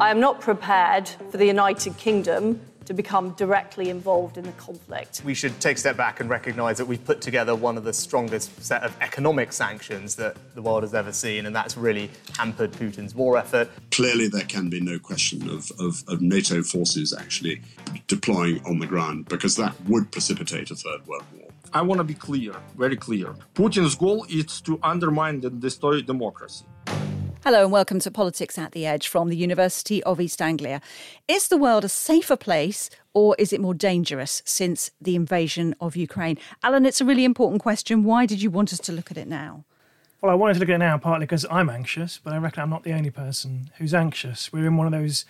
I am not prepared for the United Kingdom to become directly involved in the conflict. We should take a step back and recognise that we've put together one of the strongest set of economic sanctions that the world has ever seen, and that's really hampered Putin's war effort. Clearly, there can be no question of, of, of NATO forces actually deploying on the ground because that would precipitate a third world war. I want to be clear, very clear. Putin's goal is to undermine and destroy democracy. Hello and welcome to Politics at the Edge from the University of East Anglia. Is the world a safer place or is it more dangerous since the invasion of Ukraine? Alan, it's a really important question. Why did you want us to look at it now? Well, I wanted to look at it now partly because I'm anxious, but I reckon I'm not the only person who's anxious. We're in one of those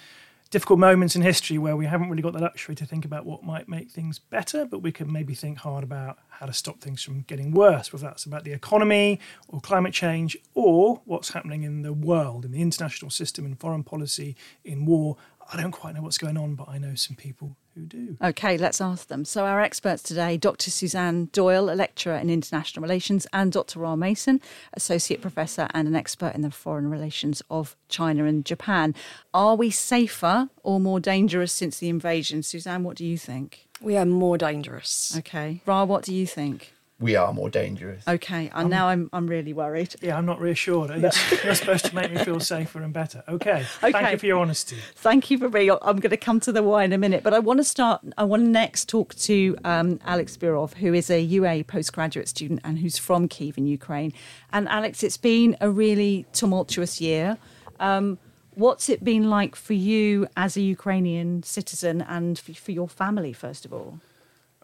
difficult moments in history where we haven't really got the luxury to think about what might make things better, but we can maybe think hard about how to stop things from getting worse, whether that's about the economy or climate change or what's happening in the world, in the international system, in foreign policy, in war. I don't quite know what's going on, but I know some people who do. Okay, let's ask them. So, our experts today Dr. Suzanne Doyle, a lecturer in international relations, and Dr. Ra Mason, associate professor and an expert in the foreign relations of China and Japan. Are we safer or more dangerous since the invasion? Suzanne, what do you think? We are more dangerous. Okay. Ra, what do you think? We are more dangerous. Okay, and now I'm I'm really worried. Yeah, I'm not reassured. You're, you're supposed to make me feel safer and better. Okay. Okay. Thank you for your honesty. Thank you for being. I'm going to come to the why in a minute, but I want to start. I want to next talk to um, Alex Birov, who is a UEA postgraduate student and who's from Kiev in Ukraine. And Alex, it's been a really tumultuous year. Um, what's it been like for you as a Ukrainian citizen and for, for your family, first of all?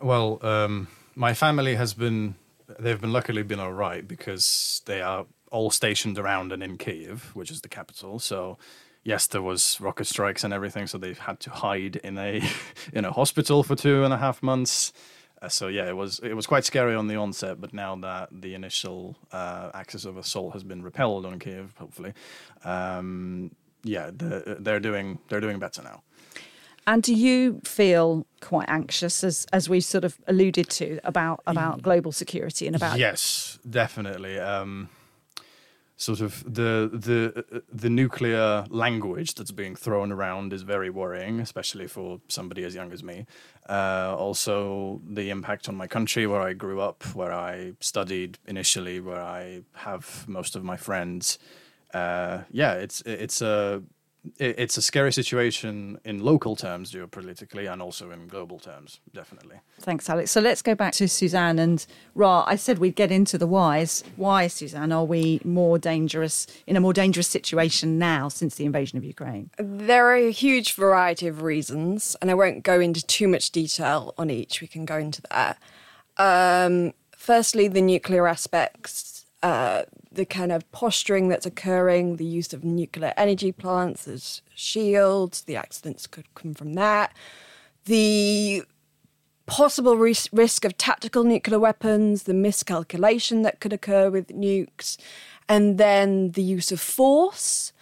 Well. Um my family has been they've been luckily been all right because they are all stationed around and in Kiev, which is the capital. So yes, there was rocket strikes and everything, so they've had to hide in a in a hospital for two and a half months. Uh, so yeah, it was it was quite scary on the onset, but now that the initial uh, axis of assault has been repelled on Kiev, hopefully, um, yeah, the, they're doing they're doing better now. And do you feel quite anxious, as as we sort of alluded to, about about global security and about? Yes, definitely. Um, sort of the the the nuclear language that's being thrown around is very worrying, especially for somebody as young as me. Uh, also, the impact on my country, where I grew up, where I studied initially, where I have most of my friends. Uh, yeah, it's it's a it's a scary situation in local terms geopolitically and also in global terms definitely. Thanks alex. So let's go back to suzanne and ra. I said we'd get into the whys. Why suzanne are we more dangerous in a more dangerous situation now since the invasion of ukraine? There are a huge variety of reasons and i won't go into too much detail on each. We can go into that. Um, firstly the nuclear aspects uh, the kind of posturing that's occurring, the use of nuclear energy plants as shields, the accidents could come from that, the possible ris- risk of tactical nuclear weapons, the miscalculation that could occur with nukes, and then the use of force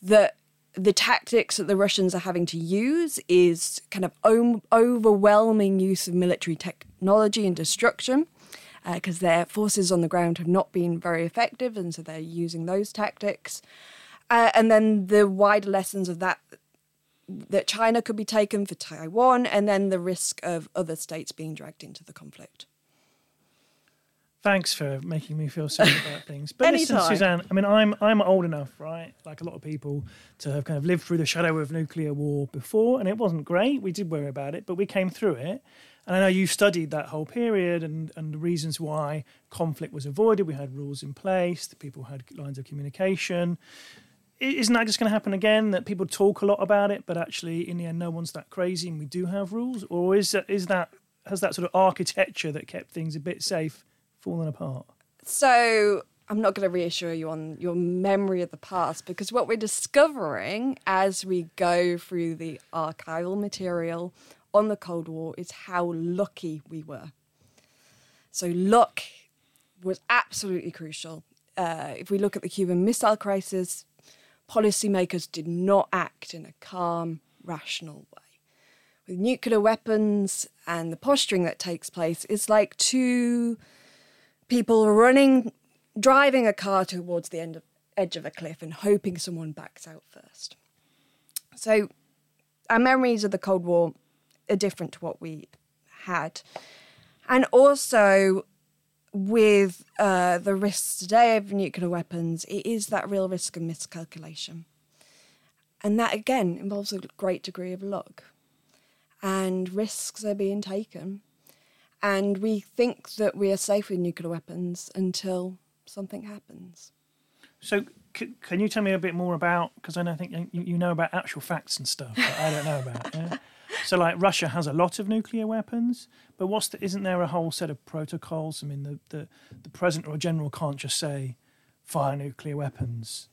that the tactics that the Russians are having to use is kind of o- overwhelming use of military technology and destruction because uh, their forces on the ground have not been very effective, and so they're using those tactics. Uh, and then the wider lessons of that that China could be taken for Taiwan, and then the risk of other states being dragged into the conflict. Thanks for making me feel sorry about things. But listen, Suzanne, I mean, I'm I'm old enough, right, like a lot of people, to have kind of lived through the shadow of nuclear war before, and it wasn't great. We did worry about it, but we came through it. And I know you've studied that whole period and, and the reasons why conflict was avoided. We had rules in place, the people had lines of communication. Isn't that just going to happen again? That people talk a lot about it, but actually, in the end, no one's that crazy, and we do have rules. Or is that, is that has that sort of architecture that kept things a bit safe fallen apart? So I'm not going to reassure you on your memory of the past because what we're discovering as we go through the archival material on the Cold War is how lucky we were. So, luck was absolutely crucial. Uh, if we look at the Cuban Missile Crisis, policymakers did not act in a calm, rational way. With nuclear weapons and the posturing that takes place, it's like two people running, driving a car towards the end of, edge of a cliff and hoping someone backs out first. So our memories of the Cold War are different to what we had. And also, with uh, the risks today of nuclear weapons, it is that real risk of miscalculation. And that again involves a great degree of luck. And risks are being taken. And we think that we are safe with nuclear weapons until something happens. So, c- can you tell me a bit more about? Because I don't think you, you, know about actual facts and stuff that I don't know about. Yeah? So, like Russia has a lot of nuclear weapons, but what's the, isn't there a whole set of protocols? I mean, the, the the president or general can't just say fire nuclear weapons,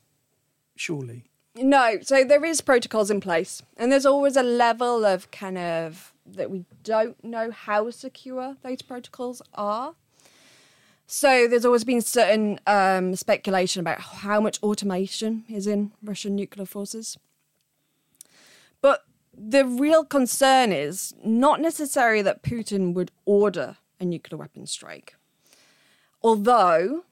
surely. No, so there is protocols in place, and there's always a level of kind of that we don't know how secure those protocols are. So there's always been certain um, speculation about how much automation is in Russian nuclear forces. But the real concern is not necessarily that Putin would order a nuclear weapon strike, although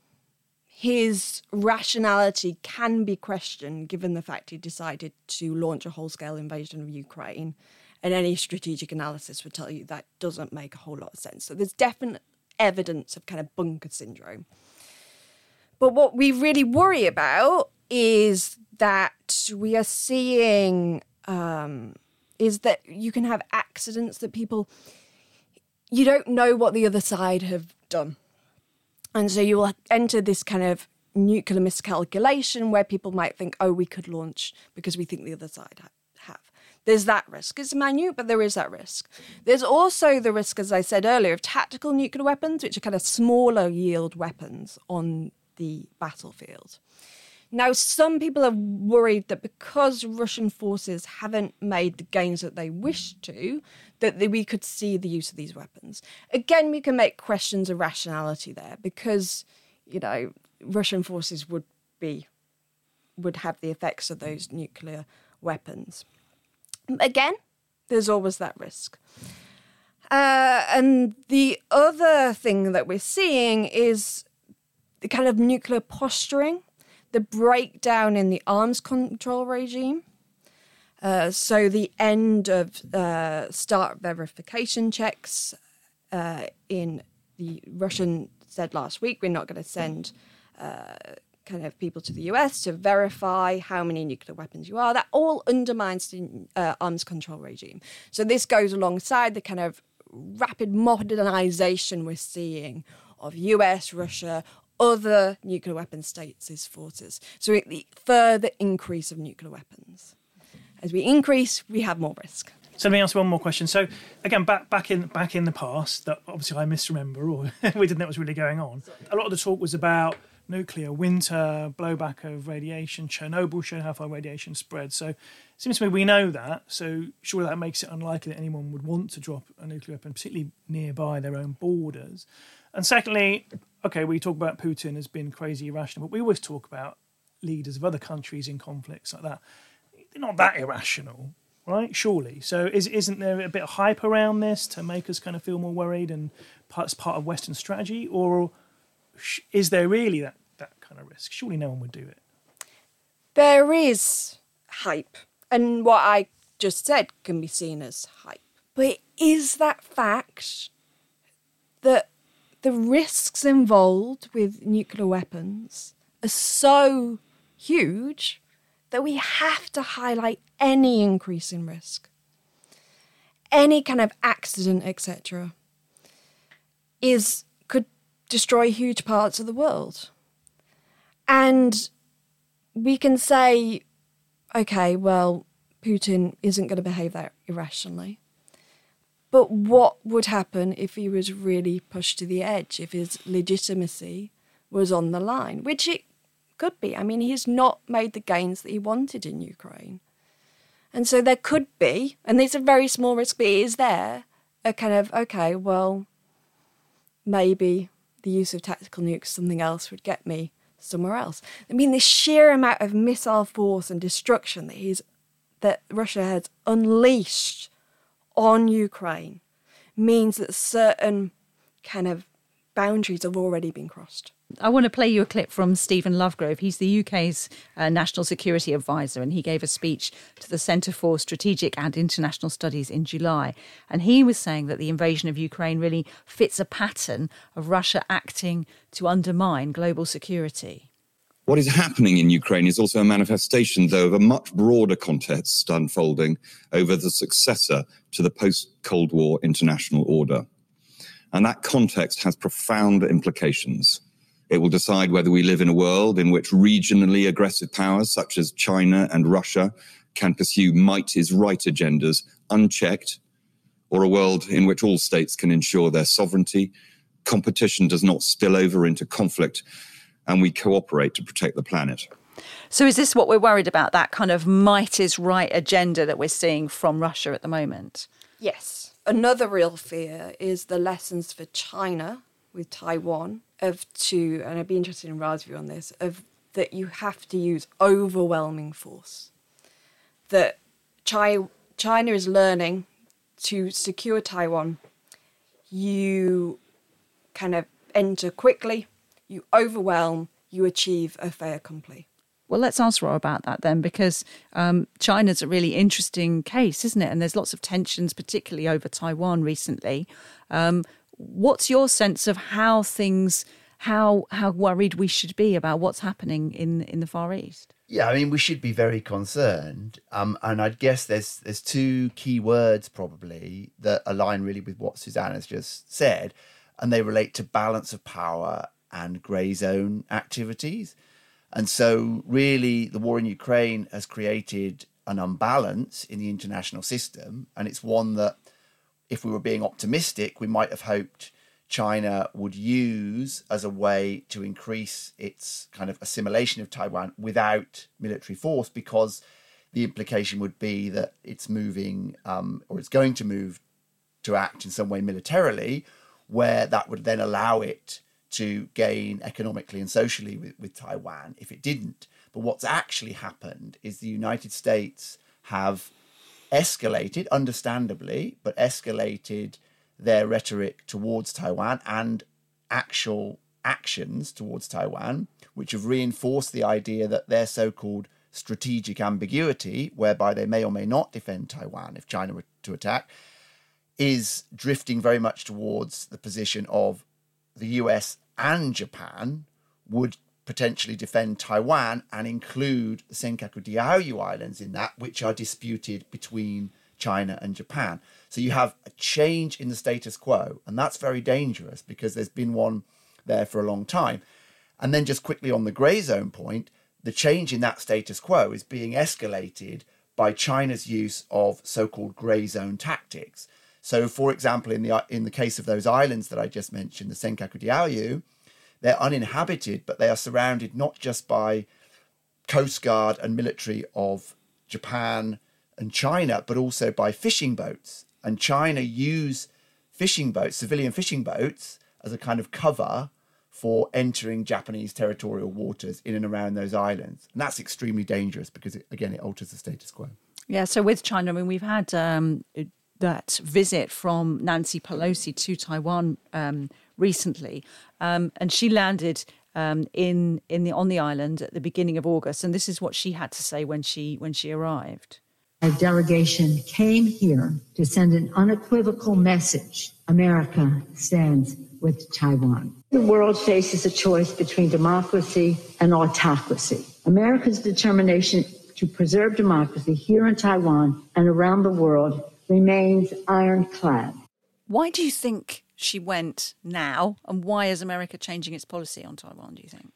his rationality can be questioned given the fact he decided to launch a whole scale invasion of Ukraine. And any strategic analysis would tell you that doesn't make a whole lot of sense. So there's definite evidence of kind of bunker syndrome. But what we really worry about is that we are seeing um, is that you can have accidents that people you don't know what the other side have done and so you will enter this kind of nuclear miscalculation where people might think, oh, we could launch because we think the other side have. There's that risk. It's minute, but there is that risk. There's also the risk, as I said earlier, of tactical nuclear weapons, which are kind of smaller yield weapons on the battlefield. Now, some people are worried that because Russian forces haven't made the gains that they wish to, that we could see the use of these weapons. Again, we can make questions of rationality there because, you know, Russian forces would be would have the effects of those nuclear weapons. Again, there's always that risk. Uh, and the other thing that we're seeing is the kind of nuclear posturing, the breakdown in the arms control regime. Uh, so the end of uh, START verification checks uh, in the Russian said last week we're not going to send uh, kind of people to the US to verify how many nuclear weapons you are. That all undermines the uh, arms control regime. So this goes alongside the kind of rapid modernization we're seeing of US, Russia, other nuclear weapon states' forces. So the further increase of nuclear weapons as we increase, we have more risk. So let me ask one more question. So again, back back in back in the past, that obviously I misremember, or we didn't know what was really going on. A lot of the talk was about nuclear winter, blowback of radiation. Chernobyl showed how far radiation spread. So it seems to me we know that. So surely that makes it unlikely that anyone would want to drop a nuclear weapon, particularly nearby their own borders. And secondly, okay, we talk about Putin as being crazy irrational, but we always talk about leaders of other countries in conflicts like that they're not that irrational, right? Surely. So is, isn't there a bit of hype around this to make us kind of feel more worried and part, part of Western strategy? Or is there really that, that kind of risk? Surely no one would do it. There is hype. And what I just said can be seen as hype. But is that fact that the risks involved with nuclear weapons are so huge that we have to highlight any increase in risk, any kind of accident, etc., is could destroy huge parts of the world. And we can say, okay, well, Putin isn't going to behave that irrationally. But what would happen if he was really pushed to the edge, if his legitimacy was on the line, which it could be. I mean, he's not made the gains that he wanted in Ukraine. And so there could be, and it's a very small risk, but it is there, a kind of, okay, well, maybe the use of tactical nukes, something else would get me somewhere else. I mean, the sheer amount of missile force and destruction that he's that Russia has unleashed on Ukraine means that certain kind of boundaries have already been crossed. I want to play you a clip from Stephen Lovegrove. He's the UK's uh, National Security Advisor, and he gave a speech to the Centre for Strategic and International Studies in July. And he was saying that the invasion of Ukraine really fits a pattern of Russia acting to undermine global security. What is happening in Ukraine is also a manifestation, though, of a much broader context unfolding over the successor to the post Cold War international order. And that context has profound implications. It will decide whether we live in a world in which regionally aggressive powers such as China and Russia can pursue might is right agendas unchecked, or a world in which all states can ensure their sovereignty, competition does not spill over into conflict, and we cooperate to protect the planet. So, is this what we're worried about? That kind of might is right agenda that we're seeing from Russia at the moment? Yes. Another real fear is the lessons for China with Taiwan of to, and I'd be interested in Ra's view on this, of that you have to use overwhelming force. That China, China is learning to secure Taiwan. You kind of enter quickly, you overwhelm, you achieve a fait accompli. Well, let's ask Ra about that then, because um, China's a really interesting case, isn't it? And there's lots of tensions, particularly over Taiwan recently. Um, what's your sense of how things, how how worried we should be about what's happening in in the Far East? Yeah, I mean, we should be very concerned, um, and I'd guess there's there's two key words probably that align really with what Suzanne has just said, and they relate to balance of power and grey zone activities. And so, really, the war in Ukraine has created an unbalance in the international system. And it's one that, if we were being optimistic, we might have hoped China would use as a way to increase its kind of assimilation of Taiwan without military force, because the implication would be that it's moving um, or it's going to move to act in some way militarily, where that would then allow it to gain economically and socially with, with Taiwan if it didn't. But what's actually happened is the United States have escalated, understandably, but escalated their rhetoric towards Taiwan and actual actions towards Taiwan, which have reinforced the idea that their so called strategic ambiguity, whereby they may or may not defend Taiwan if China were to attack, is drifting very much towards the position of the US and Japan would potentially defend Taiwan and include the Senkaku Diaoyu Islands in that, which are disputed between China and Japan. So you have a change in the status quo, and that's very dangerous because there's been one there for a long time. And then, just quickly on the grey zone point, the change in that status quo is being escalated by China's use of so called grey zone tactics. So, for example, in the in the case of those islands that I just mentioned, the Senkaku Diaoyu, they're uninhabited, but they are surrounded not just by coast guard and military of Japan and China, but also by fishing boats. And China use fishing boats, civilian fishing boats, as a kind of cover for entering Japanese territorial waters in and around those islands. And that's extremely dangerous because, it, again, it alters the status quo. Yeah, so with China, I mean, we've had um, that visit from Nancy Pelosi to Taiwan um, recently, um, and she landed um, in in the on the island at the beginning of August, and this is what she had to say when she when she arrived. A delegation came here to send an unequivocal message: America stands with Taiwan. The world faces a choice between democracy and autocracy. America's determination to preserve democracy here in Taiwan and around the world remains ironclad. Why do you think she went now, and why is America changing its policy on Taiwan, do you think?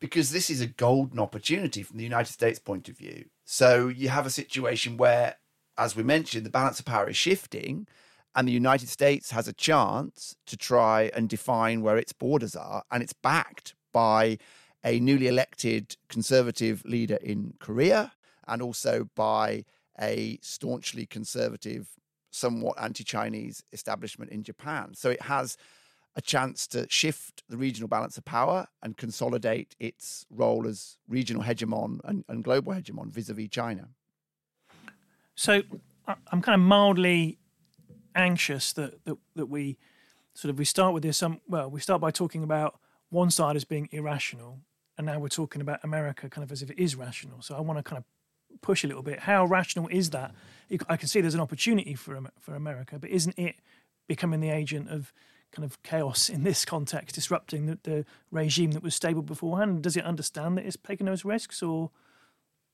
Because this is a golden opportunity from the United States point of view. So you have a situation where, as we mentioned, the balance of power is shifting, and the United States has a chance to try and define where its borders are, and it's backed by a newly elected conservative leader in Korea and also by a staunchly conservative, somewhat anti Chinese establishment in Japan. So it has a chance to shift the regional balance of power and consolidate its role as regional hegemon and, and global hegemon vis a vis China. So I'm kind of mildly anxious that, that, that we sort of we start with this. Um, well, we start by talking about one side as being irrational, and now we're talking about America kind of as if it is rational. So I want to kind of push a little bit. How rational is that? I can see there's an opportunity for for America, but isn't it becoming the agent of kind of chaos in this context, disrupting the, the regime that was stable beforehand? Does it understand that it's taking those risks, or?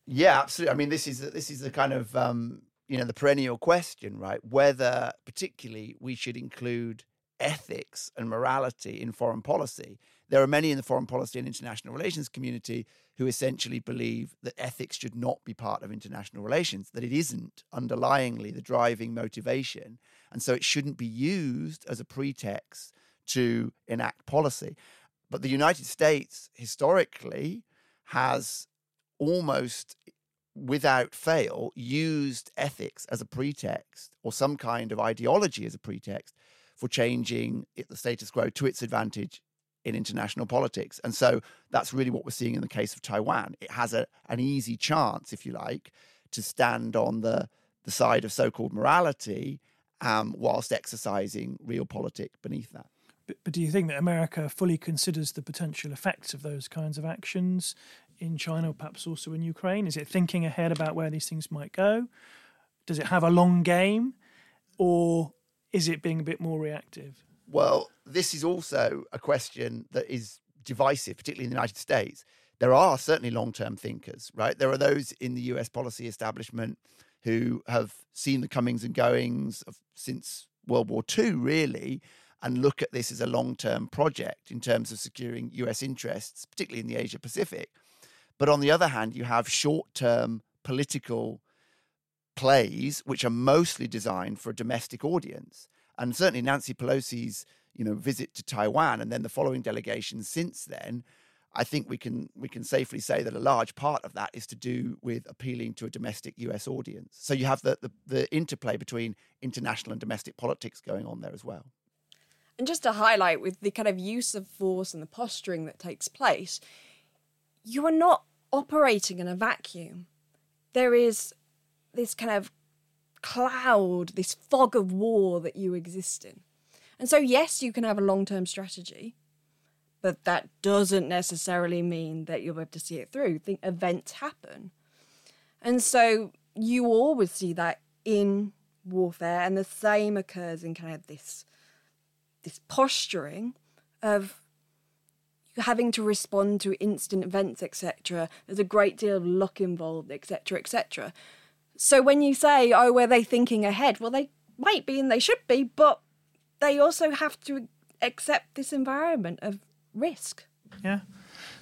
Yeah, absolutely. I mean, this is this is the kind of um, you know the perennial question, right? Whether particularly we should include ethics and morality in foreign policy. There are many in the foreign policy and international relations community who essentially believe that ethics should not be part of international relations, that it isn't underlyingly the driving motivation. And so it shouldn't be used as a pretext to enact policy. But the United States historically has almost without fail used ethics as a pretext or some kind of ideology as a pretext for changing the status quo to its advantage in international politics. And so that's really what we're seeing in the case of Taiwan. It has a, an easy chance, if you like, to stand on the, the side of so called morality um, whilst exercising realpolitik beneath that. But, but do you think that America fully considers the potential effects of those kinds of actions in China, or perhaps also in Ukraine? Is it thinking ahead about where these things might go? Does it have a long game? Or is it being a bit more reactive? Well, this is also a question that is divisive, particularly in the United States. There are certainly long term thinkers, right? There are those in the US policy establishment who have seen the comings and goings of, since World War II, really, and look at this as a long term project in terms of securing US interests, particularly in the Asia Pacific. But on the other hand, you have short term political plays which are mostly designed for a domestic audience. And certainly Nancy Pelosi's, you know, visit to Taiwan and then the following delegations since then, I think we can we can safely say that a large part of that is to do with appealing to a domestic US audience. So you have the, the, the interplay between international and domestic politics going on there as well. And just to highlight with the kind of use of force and the posturing that takes place, you are not operating in a vacuum. There is this kind of cloud, this fog of war that you exist in. And so, yes, you can have a long term strategy, but that doesn't necessarily mean that you'll be able to see it through. Think events happen. And so, you always see that in warfare, and the same occurs in kind of this, this posturing of having to respond to instant events, etc. There's a great deal of luck involved, etc., etc. So when you say, oh, were they thinking ahead? Well, they might be and they should be, but they also have to accept this environment of risk. Yeah.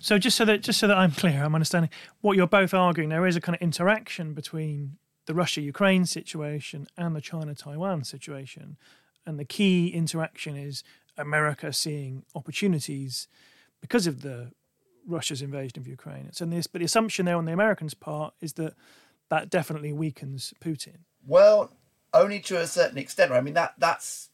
So just so that just so that I'm clear, I'm understanding what you're both arguing. There is a kind of interaction between the Russia-Ukraine situation and the China-Taiwan situation, and the key interaction is America seeing opportunities because of the Russia's invasion of Ukraine. So this, but the assumption there on the Americans' part is that that definitely weakens Putin. Well, only to a certain extent. I mean that that's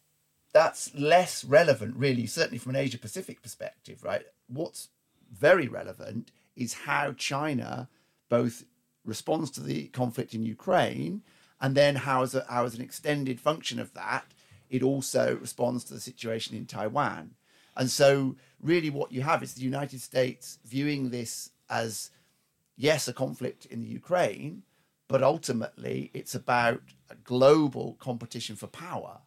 that's less relevant, really. Certainly from an Asia Pacific perspective, right? What's very relevant is how China both responds to the conflict in Ukraine, and then how, as, a, how as an extended function of that, it also responds to the situation in Taiwan. And so, really, what you have is the United States viewing this as, yes, a conflict in the Ukraine, but ultimately it's about a global competition for power.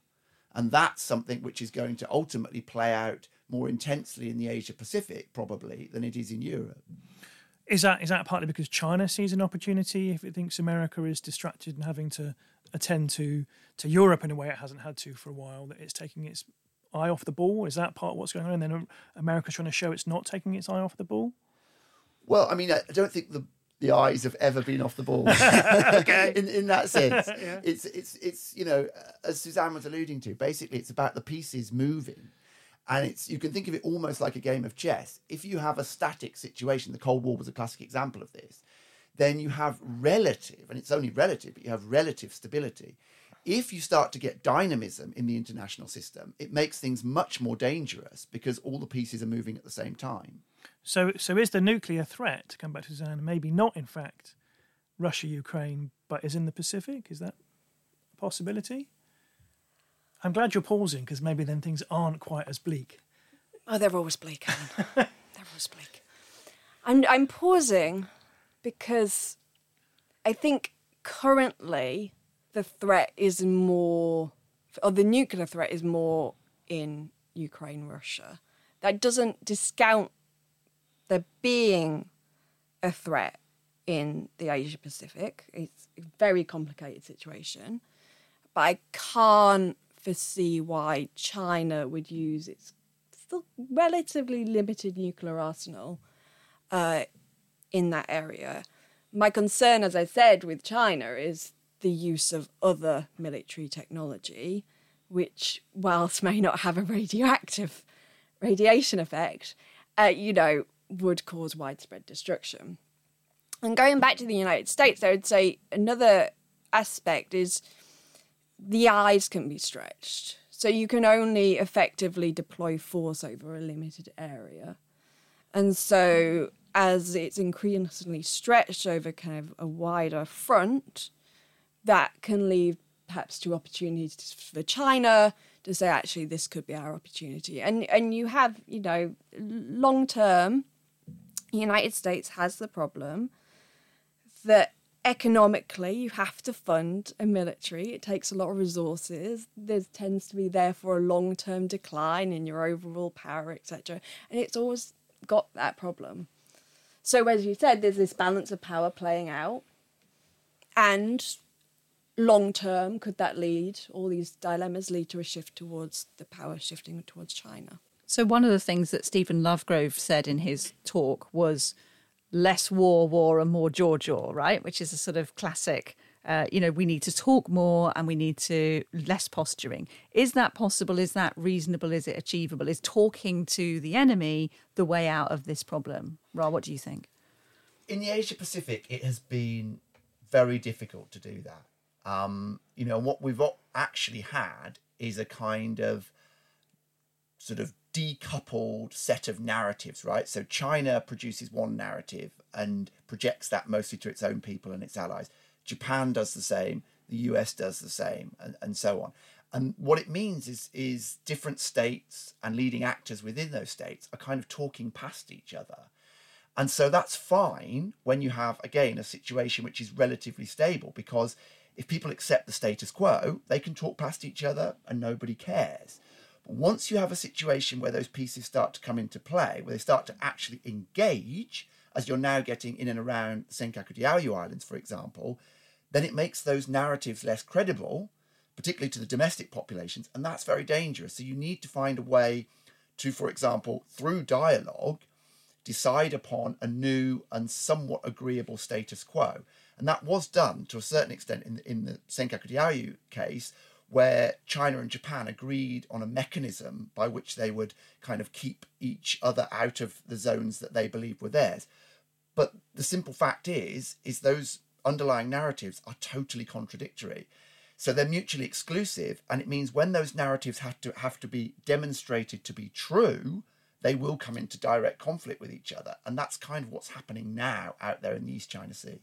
And that's something which is going to ultimately play out more intensely in the Asia Pacific, probably, than it is in Europe. Is that is that partly because China sees an opportunity if it thinks America is distracted and having to attend to to Europe in a way it hasn't had to for a while, that it's taking its eye off the ball? Is that part of what's going on? And then America's trying to show it's not taking its eye off the ball? Well, I mean, I don't think the the eyes have ever been off the ball. okay. in, in that sense, yeah. it's it's it's you know uh, as Suzanne was alluding to, basically it's about the pieces moving, and it's you can think of it almost like a game of chess. If you have a static situation, the Cold War was a classic example of this. Then you have relative, and it's only relative, but you have relative stability. If you start to get dynamism in the international system, it makes things much more dangerous because all the pieces are moving at the same time. So, so is the nuclear threat, to come back to Suzanne, maybe not in fact Russia, Ukraine, but is in the Pacific? Is that a possibility? I'm glad you're pausing because maybe then things aren't quite as bleak. Oh, they're always bleak. they're always bleak. I'm I'm pausing because I think currently the threat is more, or the nuclear threat is more in Ukraine, Russia. That doesn't discount there being a threat in the Asia Pacific. It's a very complicated situation, but I can't foresee why China would use its still relatively limited nuclear arsenal uh, in that area. My concern, as I said, with China is the use of other military technology, which, whilst may not have a radioactive radiation effect, uh, you know, would cause widespread destruction. And going back to the United States, I would say another aspect is the eyes can be stretched. So you can only effectively deploy force over a limited area. And so as it's increasingly stretched over kind of a wider front, that can lead perhaps to opportunities for China to say actually this could be our opportunity. And and you have, you know, long term the United States has the problem that economically you have to fund a military. It takes a lot of resources. There tends to be therefore a long-term decline in your overall power etc and it's always got that problem. So as you said there's this balance of power playing out. And long term could that lead all these dilemmas lead to a shift towards the power shifting towards china so one of the things that stephen lovegrove said in his talk was less war, war, and more jaw jaw, right? Which is a sort of classic. Uh, you know, we need to talk more and we need to less posturing. Is that possible? Is that reasonable? Is it achievable? Is talking to the enemy the way out of this problem? Ra, what do you think? In the Asia Pacific, it has been very difficult to do that. Um, you know, what we've actually had is a kind of sort of decoupled set of narratives, right? So China produces one narrative and projects that mostly to its own people and its allies. Japan does the same, the US does the same, and, and so on. And what it means is is different states and leading actors within those states are kind of talking past each other. And so that's fine when you have, again, a situation which is relatively stable because if people accept the status quo, they can talk past each other and nobody cares. But once you have a situation where those pieces start to come into play, where they start to actually engage, as you're now getting in and around the Senkaku Diaoyu Islands, for example, then it makes those narratives less credible, particularly to the domestic populations, and that's very dangerous. So you need to find a way to, for example, through dialogue, decide upon a new and somewhat agreeable status quo. And that was done to a certain extent in, in the Senkaku Diaoyu case, where China and Japan agreed on a mechanism by which they would kind of keep each other out of the zones that they believed were theirs. But the simple fact is, is those underlying narratives are totally contradictory. So they're mutually exclusive, and it means when those narratives have to have to be demonstrated to be true, they will come into direct conflict with each other. And that's kind of what's happening now out there in the East China Sea.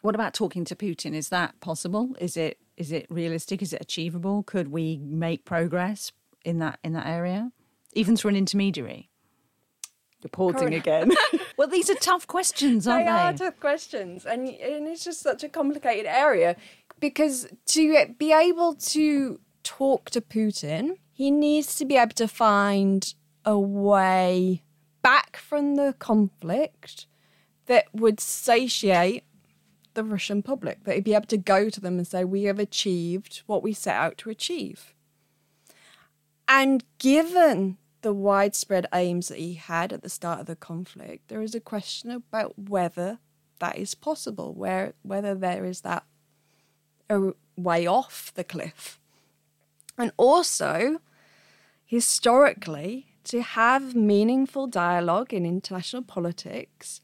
What about talking to Putin? Is that possible? Is it is it realistic? Is it achievable? Could we make progress in that in that area, even through an intermediary? You're pausing again. well, these are tough questions, aren't they? They are tough questions, and and it's just such a complicated area because to be able to talk to Putin, he needs to be able to find a way back from the conflict that would satiate the Russian public, that he'd be able to go to them and say, We have achieved what we set out to achieve. And given the widespread aims that he had at the start of the conflict, there is a question about whether that is possible, where whether there is that a way off the cliff. And also, historically, to have meaningful dialogue in international politics,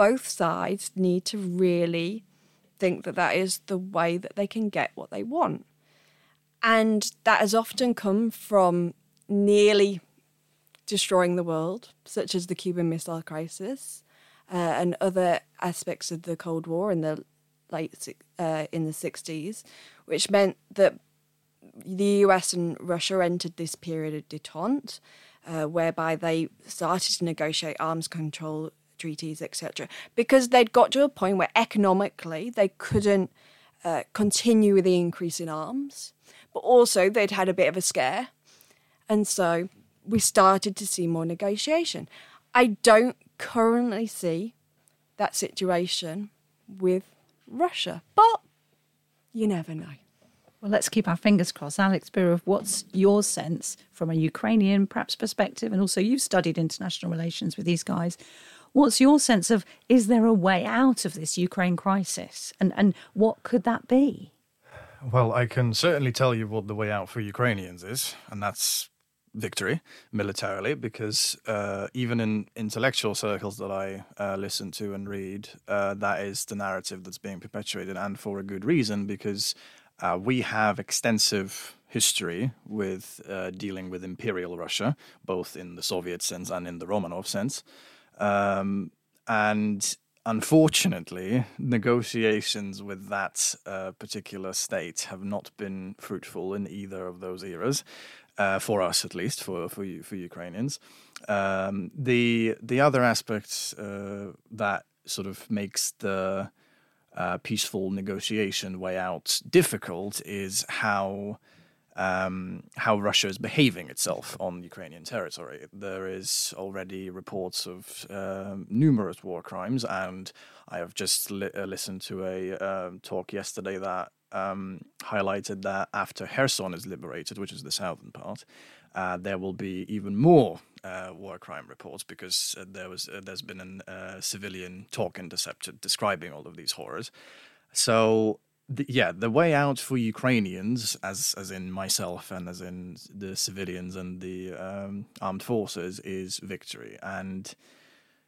both sides need to really think that that is the way that they can get what they want. And that has often come from nearly destroying the world, such as the Cuban Missile Crisis uh, and other aspects of the Cold War in the late uh, in the 60s, which meant that the US and Russia entered this period of detente. uh, whereby they started to negotiate arms control treaties, etc., because they'd got to a point where economically they couldn't uh, continue with the increase in arms, but also they'd had a bit of a scare. And so we started to see more negotiation. I don't currently see that situation with Russia, but you never know. Well, let's keep our fingers crossed. Alex Birov, what's your sense from a Ukrainian perhaps perspective? And also, you've studied international relations with these guys. What's your sense of is there a way out of this Ukraine crisis? And, and what could that be? Well, I can certainly tell you what the way out for Ukrainians is, and that's victory militarily, because uh, even in intellectual circles that I uh, listen to and read, uh, that is the narrative that's being perpetuated, and for a good reason, because uh, we have extensive history with uh, dealing with imperial Russia, both in the Soviet sense and in the Romanov sense. Um, and unfortunately, negotiations with that uh, particular state have not been fruitful in either of those eras, uh, for us at least, for for for Ukrainians. Um, the the other aspect uh, that sort of makes the uh, peaceful negotiation way out difficult is how um, how Russia is behaving itself on Ukrainian territory. There is already reports of uh, numerous war crimes, and I have just li- uh, listened to a uh, talk yesterday that um, highlighted that after Kherson is liberated, which is the southern part, uh, there will be even more uh, war crime reports because uh, there was there's been a civilian talk intercepted describing all of these horrors. So the, yeah, the way out for Ukrainians, as as in myself and as in the civilians and the um, armed forces, is victory. And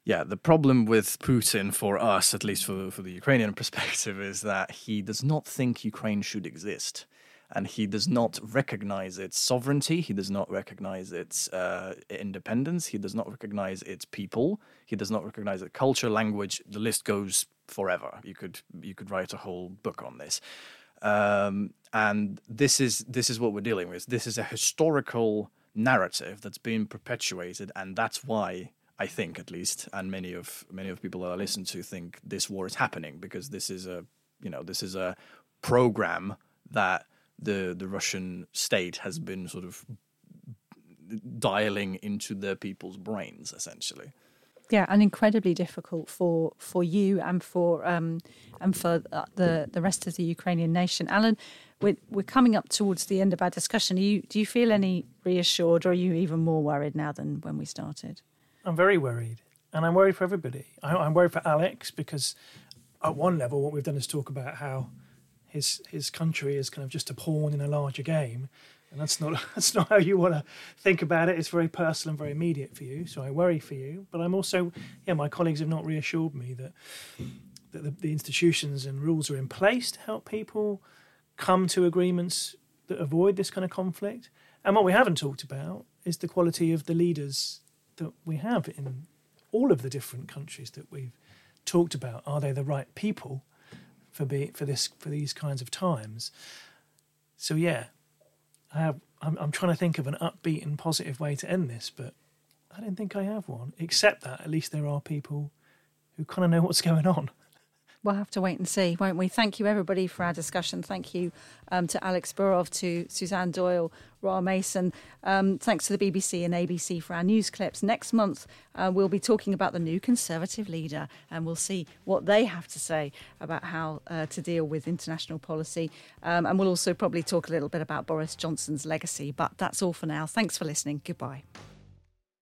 yeah, the problem with Putin for us, at least for for the Ukrainian perspective, is that he does not think Ukraine should exist. And he does not recognize its sovereignty. He does not recognize its uh, independence. He does not recognize its people. He does not recognize its culture, language. The list goes forever. You could you could write a whole book on this. Um, and this is this is what we're dealing with. This is a historical narrative that's been perpetuated, and that's why I think, at least, and many of many of people that I listen to think this war is happening because this is a you know this is a program that the the Russian state has been sort of dialing into their people's brains essentially. Yeah, and incredibly difficult for for you and for um, and for uh, the the rest of the Ukrainian nation. Alan, we're we're coming up towards the end of our discussion. You, do you feel any reassured, or are you even more worried now than when we started? I'm very worried, and I'm worried for everybody. I, I'm worried for Alex because, at one level, what we've done is talk about how his his country is kind of just a pawn in a larger game, and that's not that's not how you want to think about it. It's very personal and very immediate for you. So I worry for you, but I'm also yeah. My colleagues have not reassured me that that the, the institutions and rules are in place to help people come to agreements that avoid this kind of conflict. And what we haven't talked about is the quality of the leaders that we have in all of the different countries that we've talked about. Are they the right people for be for this for these kinds of times? So yeah, I have, I'm, I'm trying to think of an upbeat and positive way to end this, but I don't think I have one. Except that at least there are people who kind of know what's going on. We'll have to wait and see, won't we? Thank you, everybody, for our discussion. Thank you um, to Alex Birov, to Suzanne Doyle, Ra Mason. Um, thanks to the BBC and ABC for our news clips. Next month, uh, we'll be talking about the new Conservative leader, and we'll see what they have to say about how uh, to deal with international policy. Um, and we'll also probably talk a little bit about Boris Johnson's legacy. But that's all for now. Thanks for listening. Goodbye.